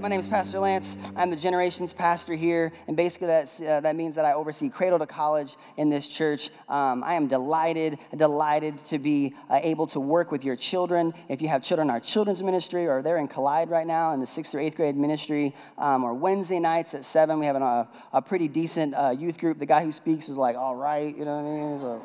my name is Pastor Lance. I'm the Generations Pastor here, and basically that's, uh, that means that I oversee Cradle to College in this church. Um, I am delighted, delighted to be uh, able to work with your children. If you have children in our children's ministry, or they're in Collide right now in the sixth or eighth grade ministry, um, or Wednesday nights at seven, we have an, uh, a pretty decent uh, youth group. The guy who speaks is like, all right, you know what I mean? So,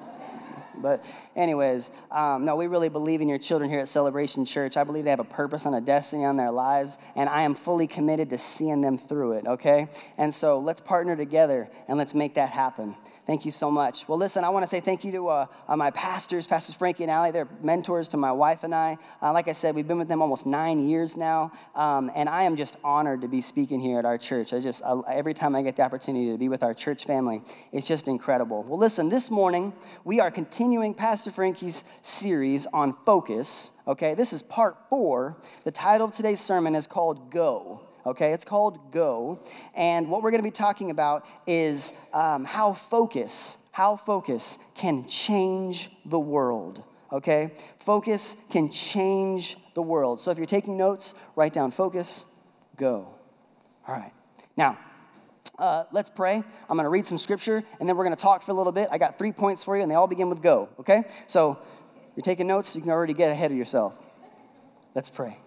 but, anyways, um, no, we really believe in your children here at Celebration Church. I believe they have a purpose and a destiny on their lives, and I am fully committed to seeing them through it, okay? And so let's partner together and let's make that happen. Thank you so much. Well, listen, I want to say thank you to uh, uh, my pastors, Pastors Frankie and Allie. They're mentors to my wife and I. Uh, like I said, we've been with them almost nine years now, um, and I am just honored to be speaking here at our church. I just, I, every time I get the opportunity to be with our church family, it's just incredible. Well, listen, this morning we are continuing Pastor Frankie's series on focus. Okay, this is part four. The title of today's sermon is called Go okay? It's called Go. And what we're going to be talking about is um, how focus, how focus can change the world, okay? Focus can change the world. So if you're taking notes, write down focus, go. All right. Now, uh, let's pray. I'm going to read some scripture, and then we're going to talk for a little bit. I got three points for you, and they all begin with go, okay? So you're taking notes, you can already get ahead of yourself. Let's pray.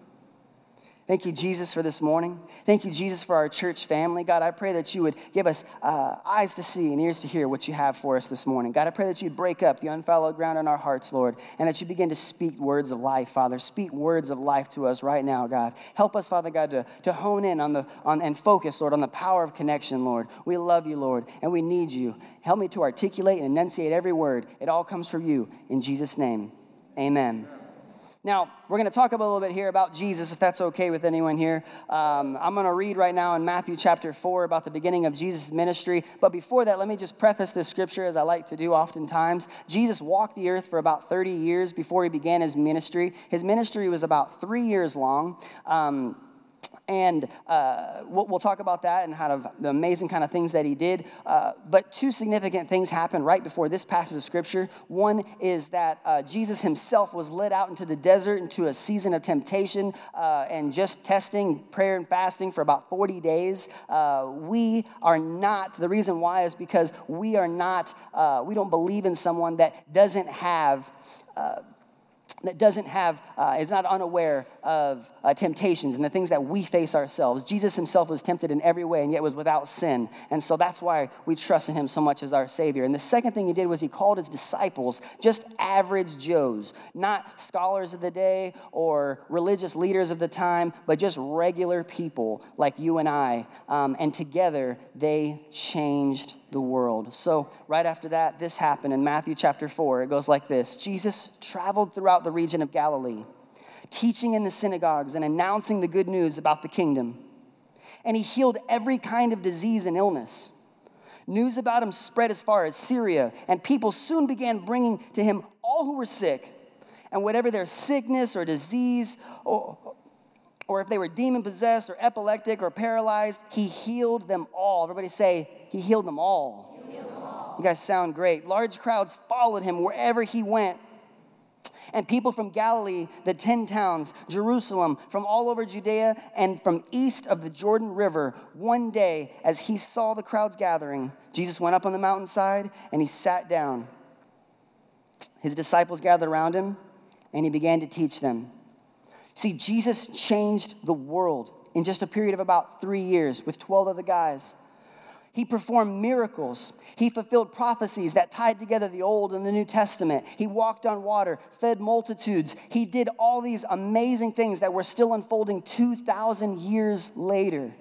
Thank you, Jesus, for this morning. Thank you, Jesus, for our church family. God, I pray that you would give us uh, eyes to see and ears to hear what you have for us this morning. God, I pray that you'd break up the unfallowed ground in our hearts, Lord, and that you begin to speak words of life, Father. Speak words of life to us right now, God. Help us, Father God, to, to hone in on the on and focus, Lord, on the power of connection, Lord. We love you, Lord, and we need you. Help me to articulate and enunciate every word. It all comes from you. In Jesus' name, amen. Now, we're going to talk a little bit here about Jesus, if that's okay with anyone here. Um, I'm going to read right now in Matthew chapter 4 about the beginning of Jesus' ministry. But before that, let me just preface this scripture as I like to do oftentimes. Jesus walked the earth for about 30 years before he began his ministry. His ministry was about three years long. Um, and uh, we'll, we'll, talk about that and how to, the amazing kind of things that he did. Uh, but two significant things happened right before this passage of scripture. One is that uh, Jesus himself was led out into the desert into a season of temptation uh, and just testing, prayer and fasting for about 40 days. Uh, we are not, the reason why is because we are not, uh, we don't believe in someone that doesn't have that doesn't have, uh, is not unaware of uh, temptations and the things that we face ourselves. Jesus himself was tempted in every way and yet was without sin. And so that's why we trust in him so much as our Savior. And the second thing he did was he called his disciples just average Joes, not scholars of the day or religious leaders of the time, but just regular people like you and I. Um, and together they changed the world. So, right after that, this happened in Matthew chapter 4. It goes like this Jesus traveled throughout the region of Galilee, teaching in the synagogues and announcing the good news about the kingdom. And he healed every kind of disease and illness. News about him spread as far as Syria, and people soon began bringing to him all who were sick, and whatever their sickness or disease or, or if they were demon possessed or epileptic or paralyzed, he healed them all. Everybody say, He healed them all. You guys sound great. Large crowds followed him wherever he went. And people from Galilee, the 10 towns, Jerusalem, from all over Judea, and from east of the Jordan River, one day, as he saw the crowds gathering, Jesus went up on the mountainside and he sat down. His disciples gathered around him and he began to teach them. See, Jesus changed the world in just a period of about three years with 12 other guys. He performed miracles. He fulfilled prophecies that tied together the Old and the New Testament. He walked on water, fed multitudes. He did all these amazing things that were still unfolding 2,000 years later.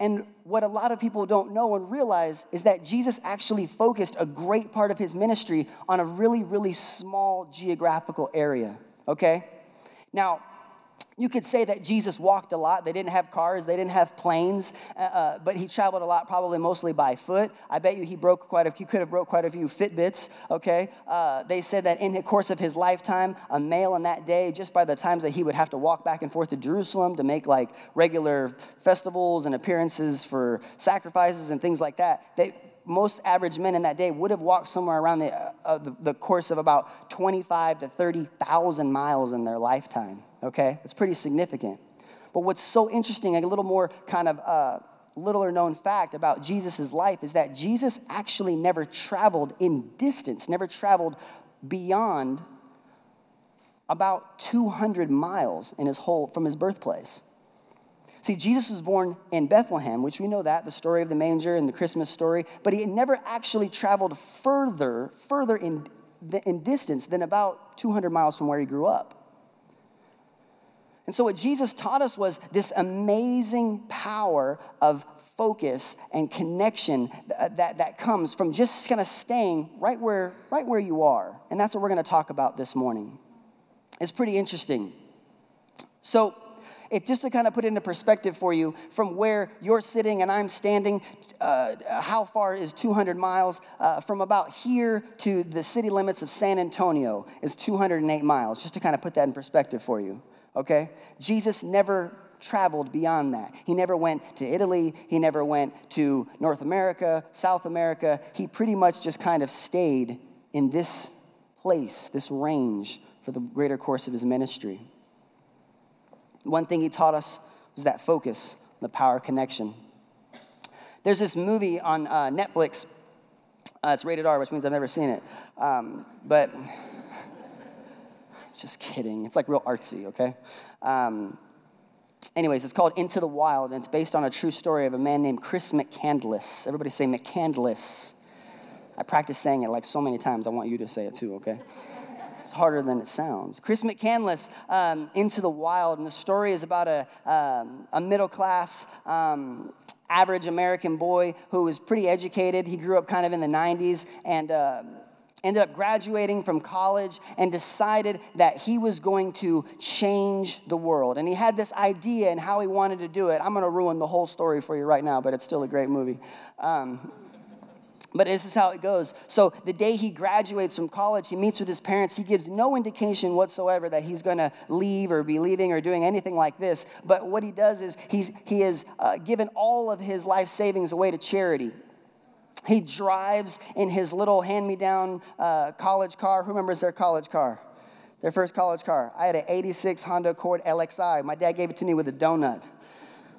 And what a lot of people don't know and realize is that Jesus actually focused a great part of his ministry on a really, really small geographical area, okay? Now, you could say that Jesus walked a lot. They didn't have cars, they didn't have planes, uh, uh, but he traveled a lot, probably mostly by foot. I bet you he broke quite a few, could have broke quite a few Fitbits, okay? Uh, they said that in the course of his lifetime, a male in that day, just by the times that he would have to walk back and forth to Jerusalem to make like regular festivals and appearances for sacrifices and things like that, they, most average men in that day would have walked somewhere around the, uh, the, the course of about 25 to 30,000 miles in their lifetime, okay? It's pretty significant. But what's so interesting, a little more kind of uh, littler known fact about Jesus' life is that Jesus actually never traveled in distance, never traveled beyond about 200 miles in his whole from his birthplace. See, Jesus was born in Bethlehem, which we know that, the story of the manger and the Christmas story, but he had never actually traveled further, further in, in distance than about 200 miles from where he grew up. And so, what Jesus taught us was this amazing power of focus and connection that, uh, that, that comes from just kind of staying right where, right where you are. And that's what we're going to talk about this morning. It's pretty interesting. So, if just to kind of put it into perspective for you, from where you're sitting and I'm standing, uh, how far is 200 miles? Uh, from about here to the city limits of San Antonio is 208 miles, just to kind of put that in perspective for you, okay? Jesus never traveled beyond that. He never went to Italy, he never went to North America, South America. He pretty much just kind of stayed in this place, this range for the greater course of his ministry. One thing he taught us was that focus, the power connection. There's this movie on uh, Netflix. Uh, it's rated R, which means I've never seen it. Um, but just kidding. It's like real artsy, okay? Um, anyways, it's called Into the Wild, and it's based on a true story of a man named Chris McCandless. Everybody say McCandless. I practice saying it like so many times. I want you to say it too, okay? It's harder than it sounds. Chris McCandless, um, Into the Wild, and the story is about a, um, a middle class, um, average American boy who was pretty educated. He grew up kind of in the 90s and uh, ended up graduating from college and decided that he was going to change the world. And he had this idea and how he wanted to do it. I'm going to ruin the whole story for you right now, but it's still a great movie. Um, but this is how it goes. So the day he graduates from college, he meets with his parents. He gives no indication whatsoever that he's going to leave or be leaving or doing anything like this. But what he does is he's, he has uh, given all of his life savings away to charity. He drives in his little hand-me-down uh, college car. Who remembers their college car? Their first college car. I had an 86 Honda Accord LXI. My dad gave it to me with a donut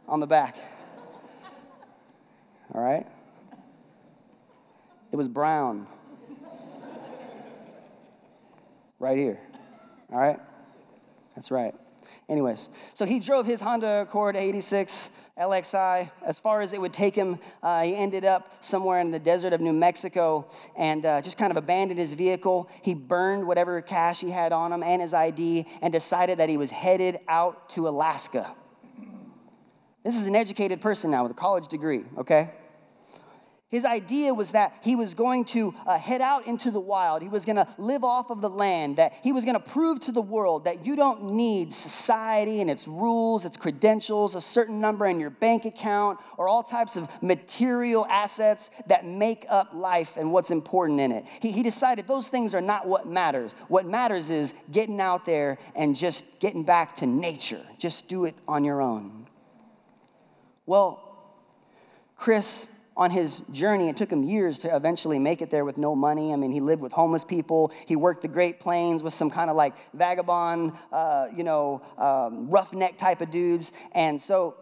on the back. All right? It was brown. right here. All right? That's right. Anyways, so he drove his Honda Accord 86 LXI as far as it would take him. Uh, he ended up somewhere in the desert of New Mexico and uh, just kind of abandoned his vehicle. He burned whatever cash he had on him and his ID and decided that he was headed out to Alaska. This is an educated person now with a college degree, okay? His idea was that he was going to uh, head out into the wild. He was going to live off of the land, that he was going to prove to the world that you don't need society and its rules, its credentials, a certain number in your bank account, or all types of material assets that make up life and what's important in it. He, he decided those things are not what matters. What matters is getting out there and just getting back to nature. Just do it on your own. Well, Chris on his journey, it took him years to eventually make it there with no money. I mean, he lived with homeless people. He worked the Great Plains with some kind of like vagabond, uh, you know, um, roughneck type of dudes. And so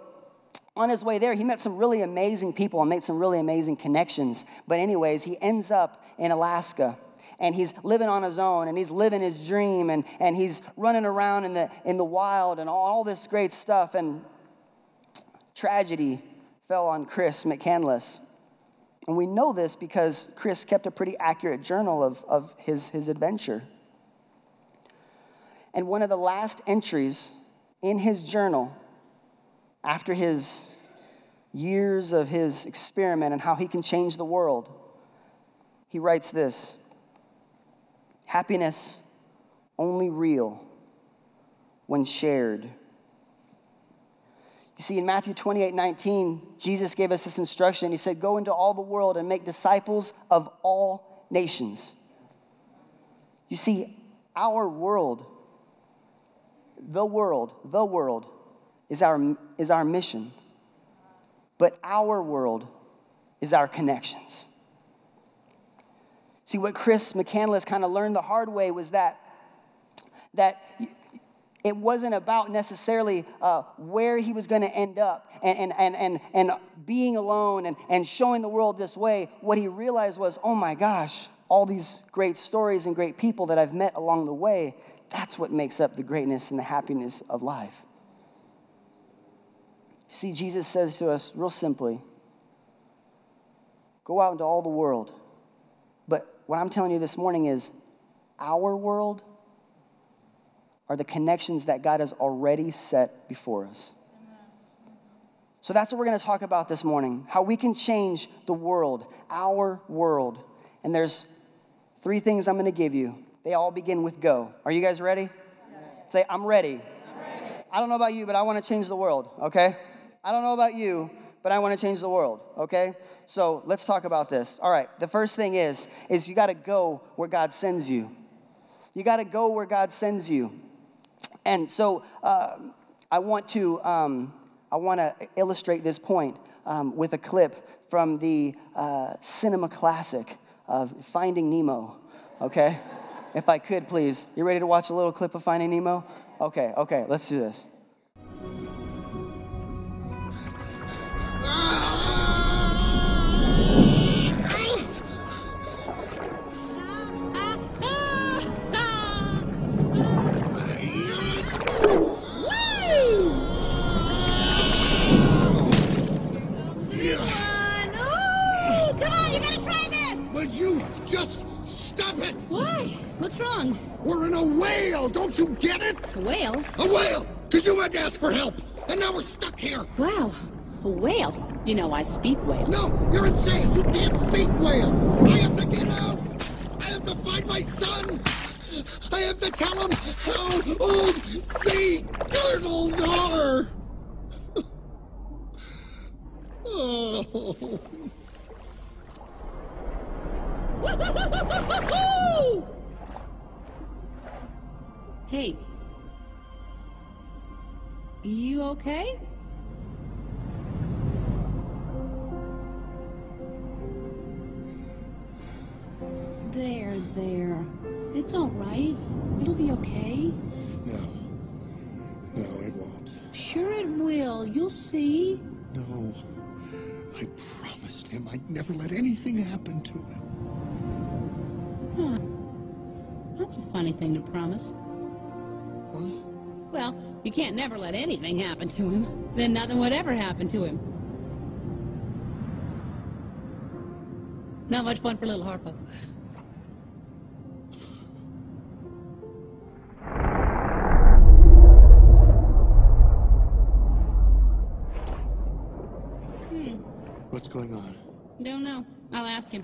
on his way there, he met some really amazing people and made some really amazing connections. But, anyways, he ends up in Alaska and he's living on his own and he's living his dream and, and he's running around in the, in the wild and all, this great stuff. And tragedy fell on Chris McCandless. And we know this because Chris kept a pretty accurate journal of, of his, his adventure. And one of the last entries in his journal, after his years of his experiment and how he can change the world, he writes this Happiness only real when shared you see, in Matthew 28 19, Jesus gave us this instruction. He said, Go into all the world and make disciples of all nations. You see, our world, the world, the world is our, is our mission. But our world is our connections. See, what Chris McCandless kind of learned the hard way was that, that It wasn't about necessarily uh, where he was going to end up and, and, and, and, and being alone and, and showing the world this way. What he realized was, oh my gosh, all these great stories and great people that I've met along the way, that's what makes up the greatness and the happiness of life. See, Jesus says to us real simply go out into all the world. But what I'm telling you this morning is our world are the connections that God has already set before us. So that's what we're going to talk about this morning how we can change the world, our world. And there's three things I'm going to give you. They all begin with go. Are you guys ready? Yes. Say, I'm ready. I'm ready. I don't know about you, but I want to change the world, okay? I don't know about you, but I want to change the world, okay? So let's talk about this. All right, the first thing is, is you got to go where God sends you. You got to go where God sends you. And so uh, I want to um, I want to illustrate this point um, with a clip from the uh, cinema classic of Finding Nemo. Okay, if I could, please. You ready to watch a little clip of Finding Nemo? Okay, okay, let's do this. We're in a whale, don't you get it? It's a whale? A whale! Because you had to ask for help, and now we're stuck here. Wow, a whale. You know I speak whale. No, you're insane. You can't speak whale. I have to get out. I have to find my son. I have to tell him how old sea turtles are. oh. Hey. You okay? There, there. It's all right. It'll be okay. No. No, it won't. Sure it will. You'll see. No. I promised him I'd never let anything happen to him. Huh. That's a funny thing to promise. Well, you can't never let anything happen to him. Then nothing would ever happen to him. Not much fun for little Harpo. Hmm. What's going on? Don't know. I'll ask him.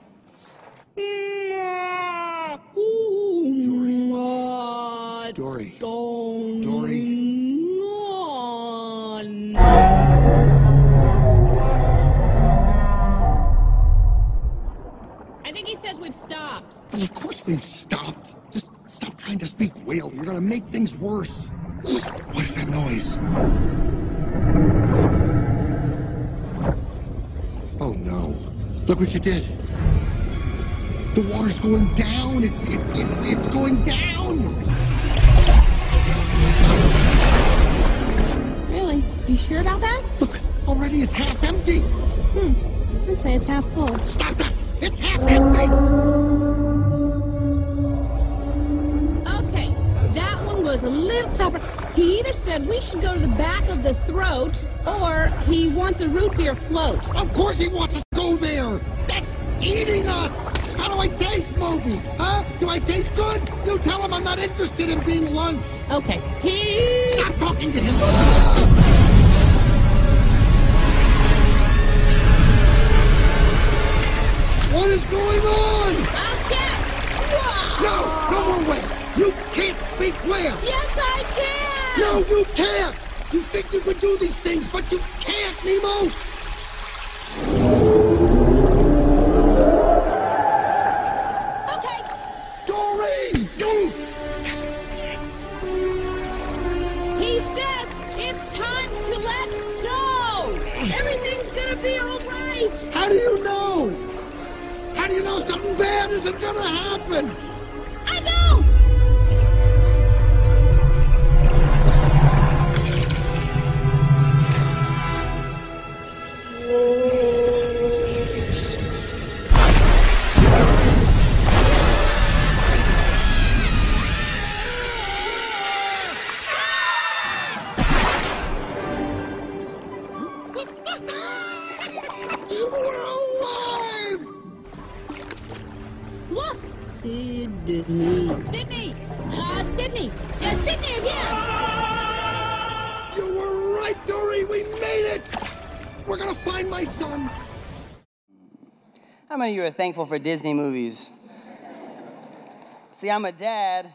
Dory. Dory. Dory. On? I think he says we've stopped. Well, of course we've stopped. Just stop trying to speak whale. You're gonna make things worse. What is that noise? Oh no. Look what you did. The water's going down. It's it's it's it's going down. You sure about that? Look, already it's half empty. Hmm. I'd say it's half full. Stop that! It's half empty. Okay, that one was a little tougher. He either said we should go to the back of the throat, or he wants a root beer float. Of course he wants us to go there. That's eating us. How do I taste, Moby? Huh? Do I taste good? You tell him I'm not interested in being lunch. Okay, he. Stop talking to him. Do these things, but you can't, Nemo. Sydney. Sydney! Uh, Sydney! Uh, Sydney again! You were right, Dory. We made it. We're gonna find my son. How many of you are thankful for Disney movies? See, I'm a dad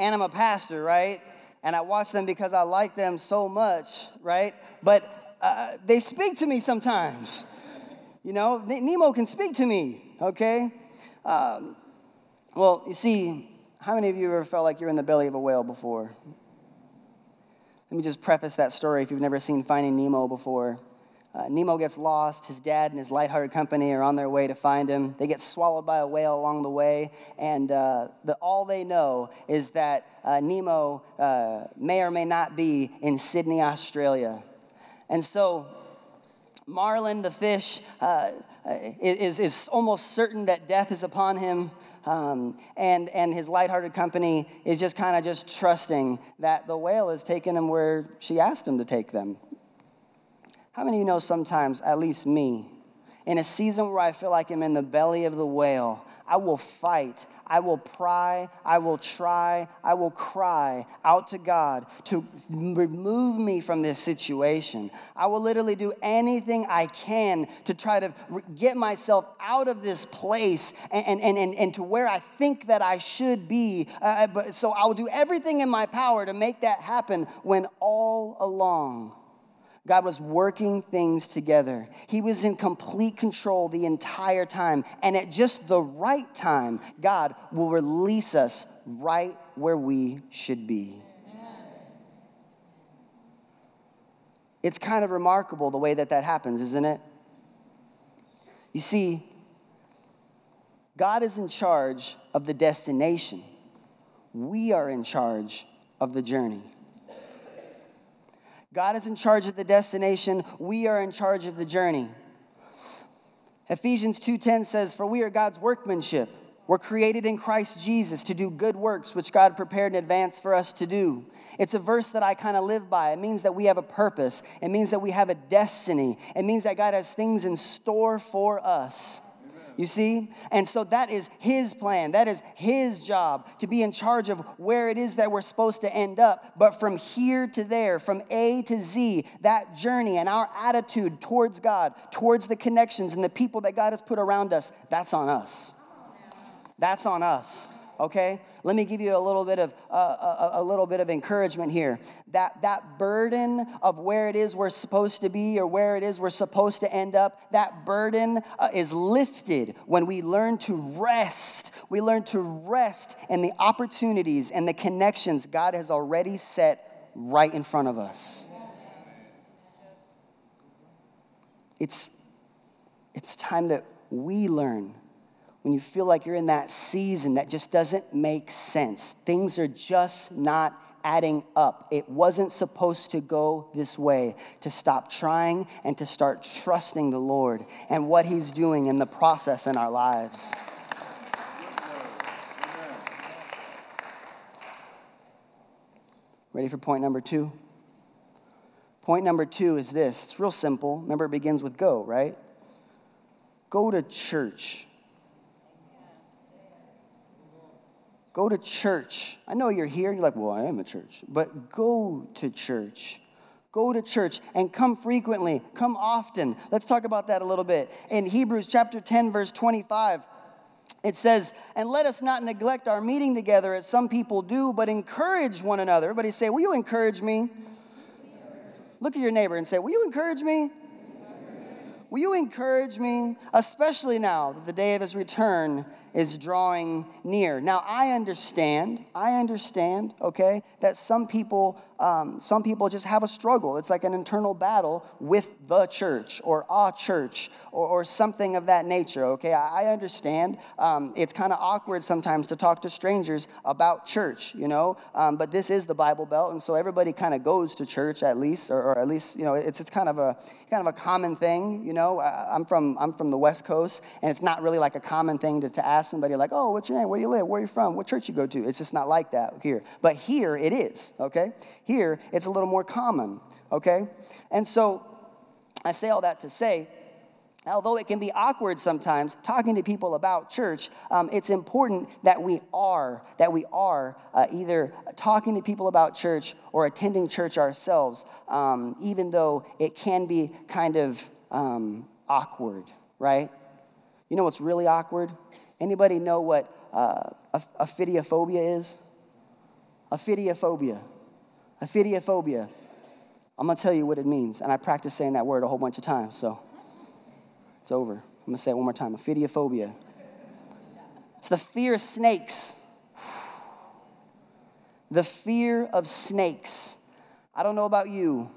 and I'm a pastor, right? And I watch them because I like them so much, right? But uh, they speak to me sometimes. You know, Nemo can speak to me, okay? Um, well, you see, how many of you ever felt like you're in the belly of a whale before? Let me just preface that story if you've never seen Finding Nemo before. Uh, Nemo gets lost. His dad and his lighthearted company are on their way to find him. They get swallowed by a whale along the way, and uh, the, all they know is that uh, Nemo uh, may or may not be in Sydney, Australia. And so, Marlin, the fish, uh, is, is almost certain that death is upon him. Um, and, and his lighthearted company is just kind of just trusting that the whale is taking him where she asked him to take them. How many of you know sometimes, at least me, in a season where I feel like I'm in the belly of the whale, I will fight, I will pry, I will try, I will cry out to God to remove me from this situation. I will literally do anything I can to try to get myself out of this place and, and, and, and to where I think that I should be. Uh, but, so I will do everything in my power to make that happen when all along God was working things together. He was in complete control the entire time. And at just the right time, God will release us right where we should be. It's kind of remarkable the way that that happens, isn't it? You see, God is in charge of the destination, we are in charge of the journey. God is in charge of the destination, we are in charge of the journey. Ephesians 2:10 says, "For we are God's workmanship. We're created in Christ Jesus to do good works which God prepared in advance for us to do." It's a verse that I kind of live by. It means that we have a purpose. It means that we have a destiny. It means that God has things in store for us. You see? And so that is his plan. That is his job to be in charge of where it is that we're supposed to end up. But from here to there, from A to Z, that journey and our attitude towards God, towards the connections and the people that God has put around us, that's on us. That's on us okay let me give you a little bit of uh, a, a, little bit of encouragement here. That that burden of where it is we're supposed to be or where it is we're supposed to end up that burden uh, is lifted when we learn to rest. We learn to rest in the opportunities and the connections god has already set right in front of us. It's it's time that we learn when you feel like you're in that season that just doesn't make sense. Things are just not adding up. It wasn't supposed to go this way. To stop trying and to start trusting the Lord and what He's doing in the process in our lives. Ready for point number two? Point number two is this it's real simple. Remember, it begins with go, right? Go to church. Go to church. I know you're here and you're like, well, I am a church. But go to church. Go to church and come frequently, come often. Let's talk about that a little bit. In Hebrews chapter 10, verse 25, it says, And let us not neglect our meeting together as some people do, but encourage one another. Everybody say, Will you encourage me? Look at your neighbor and say, Will you encourage me? Will you encourage me, especially now that the day of his return is drawing near. Now, I understand, I understand, okay, that some people, um, some people just have a struggle. It's like an internal battle with the church or a church or, or something of that nature, okay? I, I understand. Um, it's kind of awkward sometimes to talk to strangers about church, you know, um, but this is the Bible Belt, and so everybody kind of goes to church at least, or, or, at least, you know, it's, it's kind of a kind of a common thing, you know. I, I'm from I'm from the West Coast, and it's not really like a common thing to, to ask somebody like, "Oh, what's your name? Where you live? Where you from? What church you go to?" It's just not like that here. But here it is, okay? Here it's a little more common, okay? And so I say all that to say although it can be awkward sometimes talking to people about church um, it's important that we are that we are uh, either talking to people about church or attending church ourselves um, even though it can be kind of um, awkward right you know what's really awkward anybody know what uh, is ophidiophobia ophidiophobia i'm going to tell you what it means and i practiced saying that word a whole bunch of times so it's over. I'm going to say it one more time ophidiophobia. It's the fear of snakes. The fear of snakes. I don't know about you,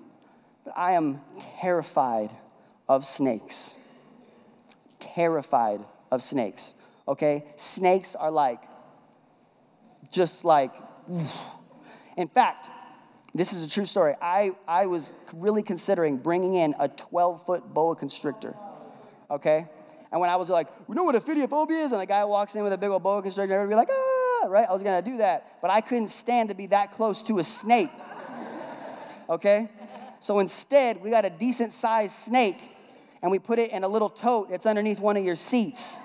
but I am terrified of snakes. Terrified of snakes. Okay? Snakes are like, just like, in fact, this is a true story. I, I was really considering bringing in a 12 foot boa constrictor okay? And when I was like, we know what ophidiophobia is, and the guy walks in with a big old boa constrictor, everybody be like, ah, right? I was gonna do that, but I couldn't stand to be that close to a snake, okay? So instead, we got a decent sized snake, and we put it in a little tote that's underneath one of your seats.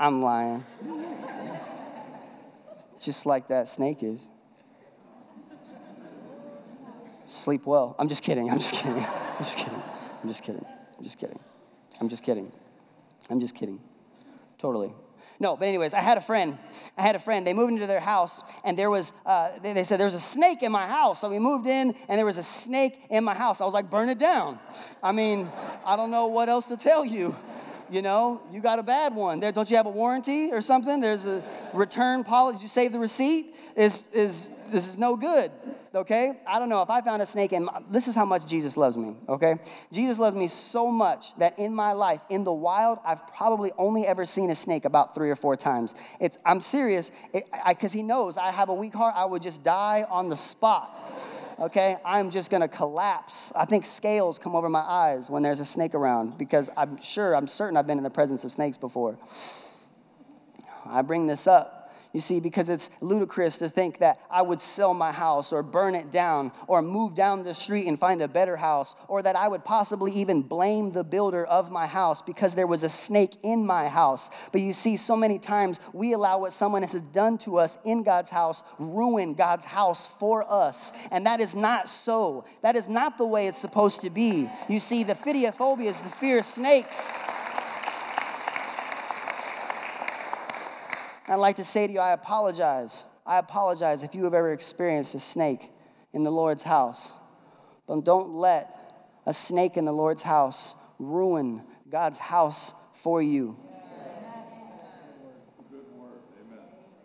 I'm lying. Just like that snake is. Sleep well. I'm just kidding. I'm just kidding. I'm just kidding. I'm just kidding. I'm just kidding. I'm just kidding. I'm just kidding. Totally. No, but anyways, I had a friend. I had a friend. They moved into their house, and there was, uh, they, they, said, there was a snake in my house. So we moved in, and there was a snake in my house. I was like, burn it down. I mean, I don't know what else to tell you. You know, you got a bad one. There, don't you have a warranty or something? There's a return policy. You save the receipt? Is, is this is no good, okay? I don't know if I found a snake and this is how much Jesus loves me, okay? Jesus loves me so much that in my life, in the wild, I've probably only ever seen a snake about three or four times. It's, I'm serious, because he knows I have a weak heart, I would just die on the spot. Okay, I'm just gonna collapse. I think scales come over my eyes when there's a snake around because I'm sure, I'm certain I've been in the presence of snakes before. I bring this up you see, because it's ludicrous to think that I would sell my house or burn it down or move down the street and find a better house, or that I would possibly even blame the builder of my house because there was a snake in my house. But you see, so many times we allow what someone has done to us in God's house ruin God's house for us. And that is not so. That is not the way it's supposed to be. You see, the phobia is the fear of snakes. I'd like to say to you, I apologize. I apologize if you have ever experienced a snake in the Lord's house. But don't let a snake in the Lord's house ruin God's house for you.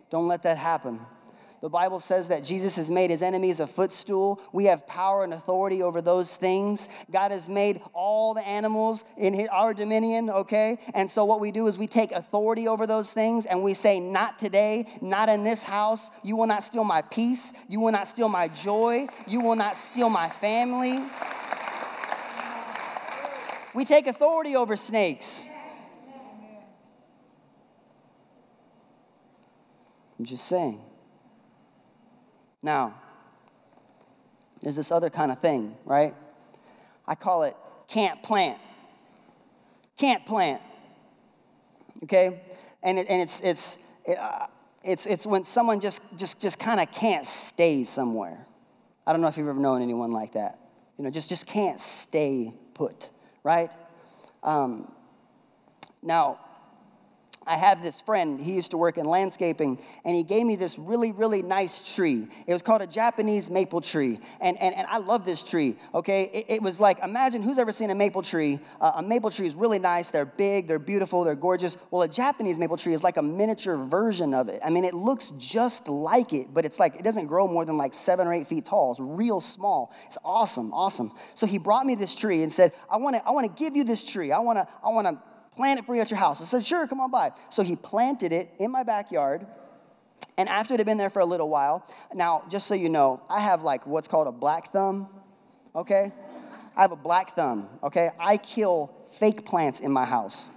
Don't let that happen. The Bible says that Jesus has made his enemies a footstool. We have power and authority over those things. God has made all the animals in his, our dominion, okay? And so what we do is we take authority over those things and we say, Not today, not in this house. You will not steal my peace. You will not steal my joy. You will not steal my family. We take authority over snakes. I'm just saying. Now, there's this other kind of thing, right? I call it can't plant. Can't plant. Okay? And, it, and it's, it's, it, uh, it's, it's when someone just, just, just kind of can't stay somewhere. I don't know if you've ever known anyone like that. You know, just, just can't stay put, right? Um, now, I have this friend, he used to work in landscaping, and he gave me this really, really nice tree. It was called a Japanese maple tree. And, and, and I love this tree, okay? It, it was like, imagine who's ever seen a maple tree? Uh, a maple tree is really nice, they're big, they're beautiful, they're gorgeous. Well, a Japanese maple tree is like a miniature version of it. I mean, it looks just like it, but it's like, it doesn't grow more than like seven or eight feet tall. It's real small. It's awesome, awesome. So he brought me this tree and said, I wanna, I wanna give you this tree. I wanna, I wanna, plant it for you at your house. I said, sure, come on by. So he planted it in my backyard. And after it had been there for a little while, now, just so you know, I have like what's called a black thumb, okay? I have a black thumb, okay? I kill fake plants in my house,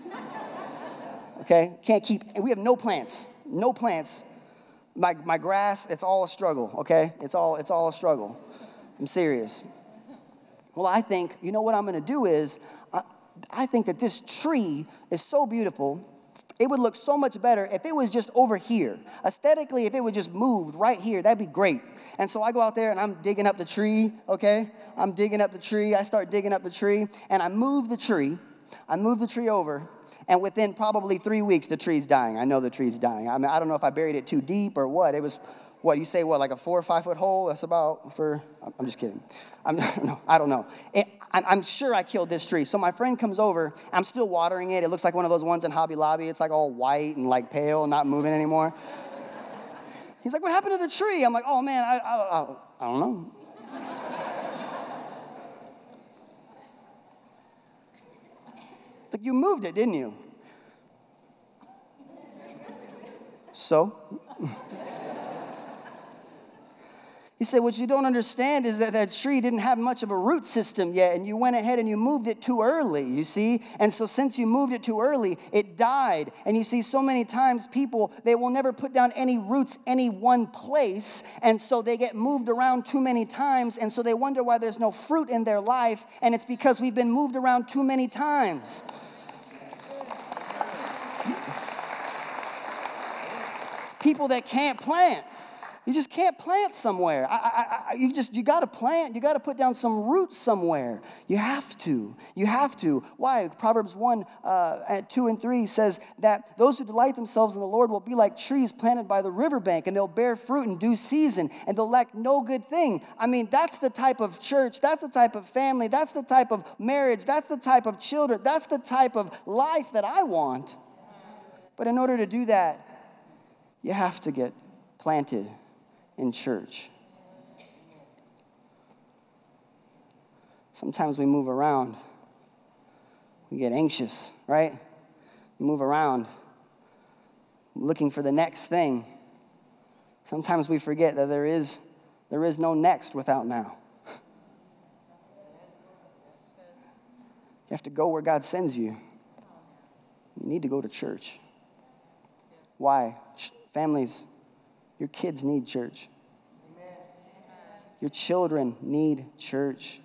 okay? Can't keep, we have no plants, no plants. My, my grass, it's all a struggle, okay? It's all, it's all a struggle. I'm serious. Well, I think, you know what I'm gonna do is, I, I think that this tree is so beautiful it would look so much better if it was just over here. Aesthetically, if it would just moved right here, that'd be great. And so I go out there and I'm digging up the tree, okay? I'm digging up the tree. I start digging up the tree and I move the tree. I move the tree over. And within probably three weeks, the tree's dying. I know the tree's dying. I mean, I don't know if I buried it too deep or what. It was, what, you say, what, like a four or five foot hole? That's about for, I'm just kidding. I'm, no, I don't know. It, I'm sure I killed this tree. So my friend comes over. I'm still watering it. It looks like one of those ones in Hobby Lobby. It's like all white and like pale, not moving anymore. He's like, What happened to the tree? I'm like, Oh man, I, I, I, I don't know. Like, You moved it, didn't you? So? He said, What you don't understand is that that tree didn't have much of a root system yet, and you went ahead and you moved it too early, you see? And so, since you moved it too early, it died. And you see, so many times people, they will never put down any roots any one place, and so they get moved around too many times, and so they wonder why there's no fruit in their life, and it's because we've been moved around too many times. People that can't plant. You just can't plant somewhere. I, I, I, you just, you got to plant. You got to put down some roots somewhere. You have to. You have to. Why? Proverbs 1, uh, 2 and 3 says that those who delight themselves in the Lord will be like trees planted by the riverbank, and they'll bear fruit in due season, and they'll lack no good thing. I mean, that's the type of church, that's the type of family, that's the type of marriage, that's the type of children, that's the type of life that I want. But in order to do that, you have to get planted in church. Sometimes we move around. We get anxious, right? We move around looking for the next thing. Sometimes we forget that there is, there is no next without now. You have to go where God sends you. You need to go to church. Why? Families, your kids need church. Your children need church.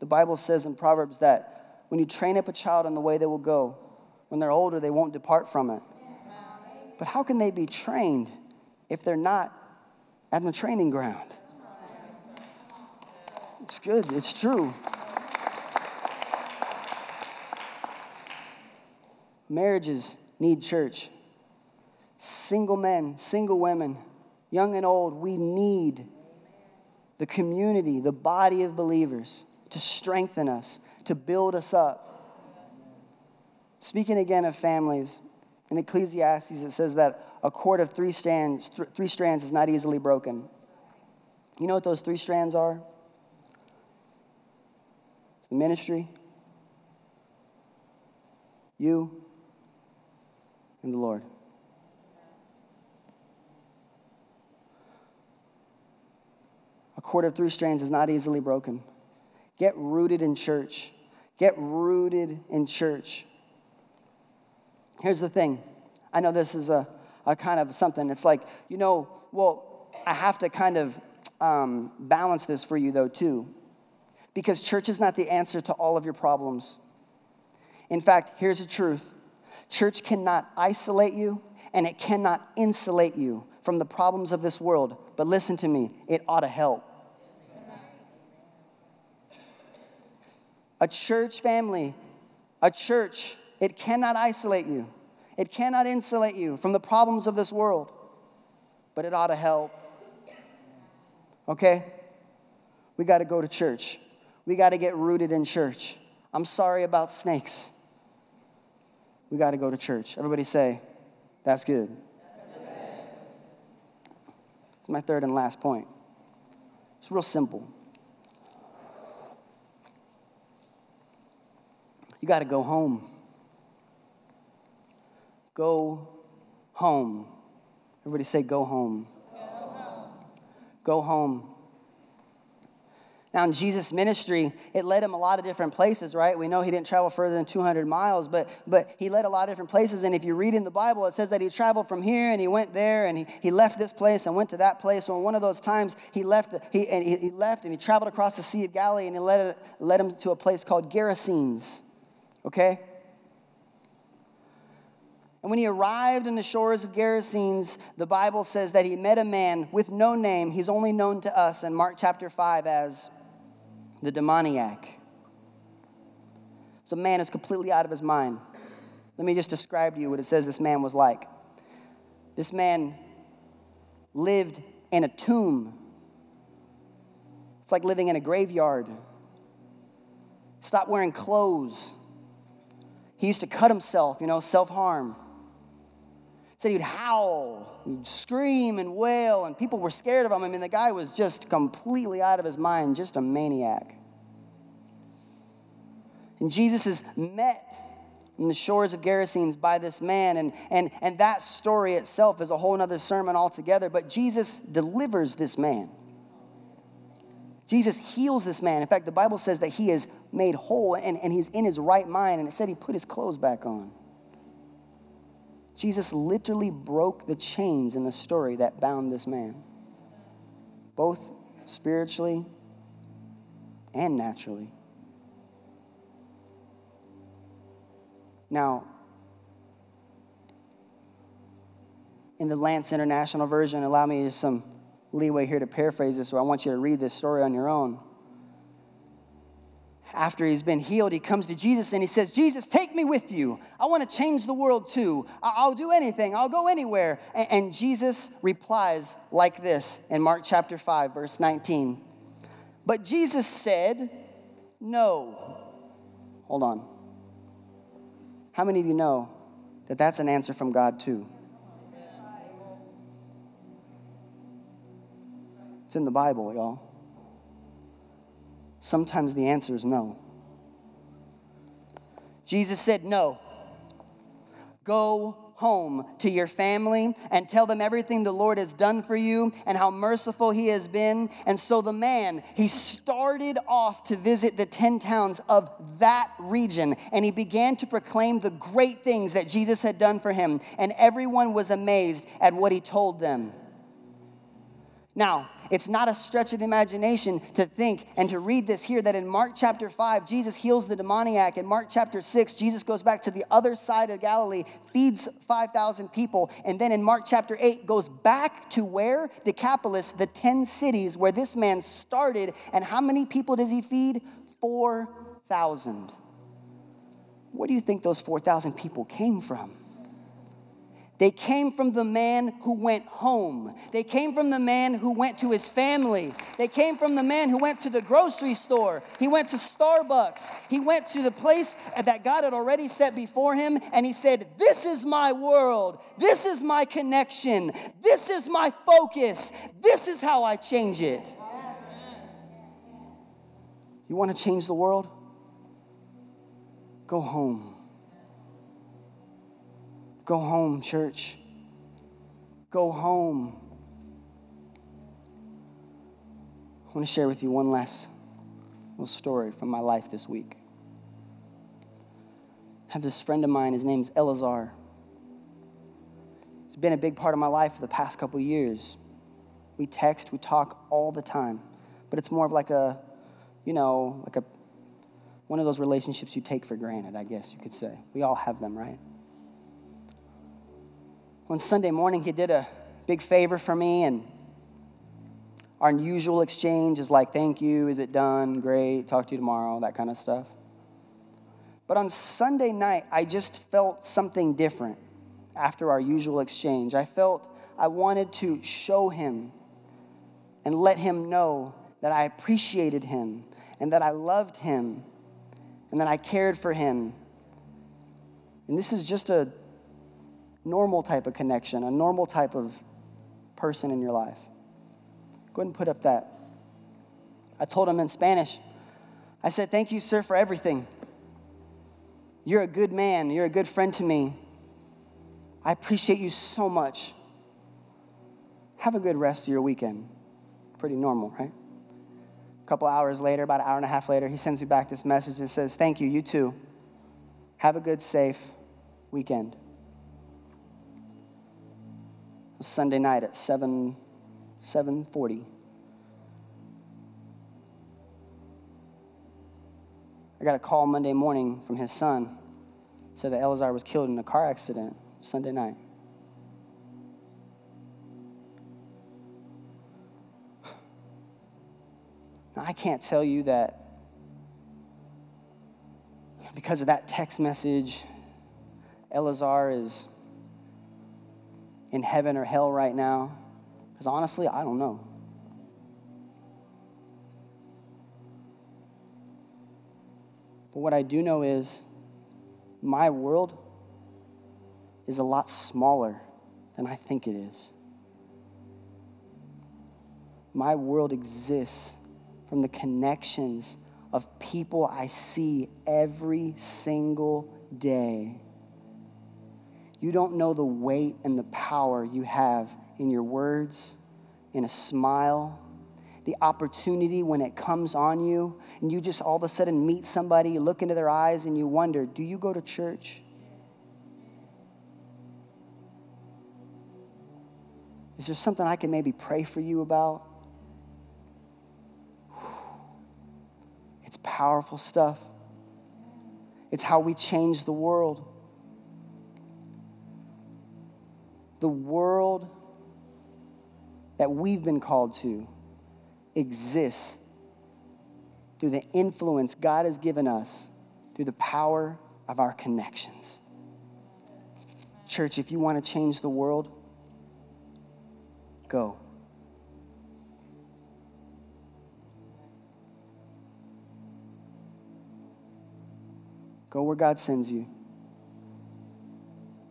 The Bible says in Proverbs that when you train up a child in the way they will go, when they're older, they won't depart from it. But how can they be trained if they're not at the training ground? It's good, it's true. Marriages need church. Single men, single women, young and old, we need the community, the body of believers to strengthen us, to build us up. Speaking again of families, in Ecclesiastes it says that a cord of three strands, th- three strands is not easily broken. You know what those three strands are? It's the ministry, you, and the Lord. A cord of three strands is not easily broken. Get rooted in church. Get rooted in church. Here's the thing I know this is a, a kind of something. It's like, you know, well, I have to kind of um, balance this for you, though, too. Because church is not the answer to all of your problems. In fact, here's the truth church cannot isolate you and it cannot insulate you from the problems of this world. But listen to me, it ought to help. A church family, a church, it cannot isolate you. It cannot insulate you from the problems of this world, but it ought to help. Okay? We got to go to church. We got to get rooted in church. I'm sorry about snakes. We got to go to church. Everybody say, that's good. It's my third and last point. It's real simple. You got to go home. Go home. Everybody say, go home. Go home. Go home. Now, in Jesus' ministry, it led him a lot of different places, right? We know he didn't travel further than 200 miles, but, but he led a lot of different places. And if you read in the Bible, it says that he traveled from here and he went there and he, he left this place and went to that place. So, one of those times, he left, he, and he, he left and he traveled across the Sea of Galilee and he led, led him to a place called Gerasenes, okay? And when he arrived in the shores of Gerasenes, the Bible says that he met a man with no name. He's only known to us in Mark chapter 5 as the demoniac. So, man is completely out of his mind. Let me just describe to you what it says this man was like. This man lived in a tomb. It's like living in a graveyard. Stopped wearing clothes. He used to cut himself, you know, self harm. Said he'd howl, he'd scream and wail, and people were scared of him. I mean, the guy was just completely out of his mind, just a maniac. And Jesus is met in the shores of Gerasenes by this man, and, and, and that story itself is a whole other sermon altogether. But Jesus delivers this man. Jesus heals this man. In fact, the Bible says that he is made whole and, and he's in his right mind, and it said he put his clothes back on. Jesus literally broke the chains in the story that bound this man, both spiritually and naturally. Now, in the Lance International Version, allow me some leeway here to paraphrase this, so I want you to read this story on your own after he's been healed, he comes to Jesus and he says, Jesus, take me with you. I want to change the world too. I'll do anything, I'll go anywhere. And Jesus replies like this in Mark chapter 5, verse 19. But Jesus said, No. Hold on. How many of you know that that's an answer from God too? It's in the Bible, y'all. Sometimes the answer is no. Jesus said, No. Go home to your family and tell them everything the Lord has done for you and how merciful he has been. And so the man, he started off to visit the 10 towns of that region and he began to proclaim the great things that Jesus had done for him. And everyone was amazed at what he told them. Now, it's not a stretch of the imagination to think and to read this here that in Mark chapter 5, Jesus heals the demoniac. In Mark chapter 6, Jesus goes back to the other side of Galilee, feeds 5,000 people. And then in Mark chapter 8, goes back to where? Decapolis, the 10 cities where this man started. And how many people does he feed? 4,000. Where do you think those 4,000 people came from? They came from the man who went home. They came from the man who went to his family. They came from the man who went to the grocery store. He went to Starbucks. He went to the place that God had already set before him, and he said, This is my world. This is my connection. This is my focus. This is how I change it. You want to change the world? Go home. Go home, church. Go home. I want to share with you one last little story from my life this week. I have this friend of mine, his name's Elazar. He's been a big part of my life for the past couple years. We text, we talk all the time, but it's more of like a, you know, like a, one of those relationships you take for granted, I guess you could say. We all have them, right? One Sunday morning, he did a big favor for me, and our usual exchange is like, thank you, is it done? Great, talk to you tomorrow, that kind of stuff. But on Sunday night, I just felt something different after our usual exchange. I felt I wanted to show him and let him know that I appreciated him and that I loved him and that I cared for him. And this is just a normal type of connection, a normal type of person in your life. Go ahead and put up that. I told him in Spanish, I said, Thank you, sir, for everything. You're a good man. You're a good friend to me. I appreciate you so much. Have a good rest of your weekend. Pretty normal, right? A couple hours later, about an hour and a half later, he sends me back this message that says, Thank you, you too. Have a good, safe weekend. Sunday night at 7 740. I got a call Monday morning from his son. Said that Elazar was killed in a car accident Sunday night. Now, I can't tell you that because of that text message, Elazar is in heaven or hell right now. Because honestly, I don't know. But what I do know is my world is a lot smaller than I think it is. My world exists from the connections of people I see every single day. You don't know the weight and the power you have in your words, in a smile, the opportunity when it comes on you, and you just all of a sudden meet somebody, you look into their eyes, and you wonder, do you go to church? Is there something I can maybe pray for you about? It's powerful stuff. It's how we change the world. The world that we've been called to exists through the influence God has given us through the power of our connections. Church, if you want to change the world, go. Go where God sends you.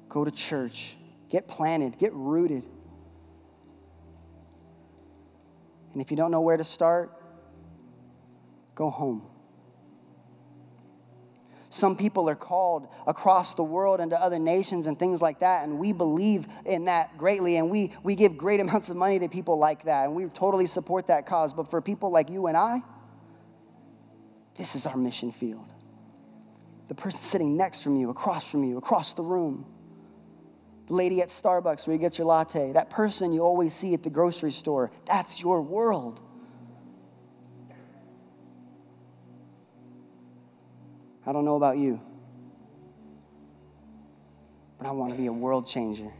Go to church. Get planted. Get rooted. And if you don't know where to start, go home. Some people are called across the world into other nations and things like that, and we believe in that greatly, and we, we give great amounts of money to people like that, and we totally support that cause. But for people like you and I, this is our mission field. The person sitting next from you, across from you, across the room lady at Starbucks where you get your latte, that person you always see at the grocery store. That's your world. I don't know about you, but I want to be a world changer.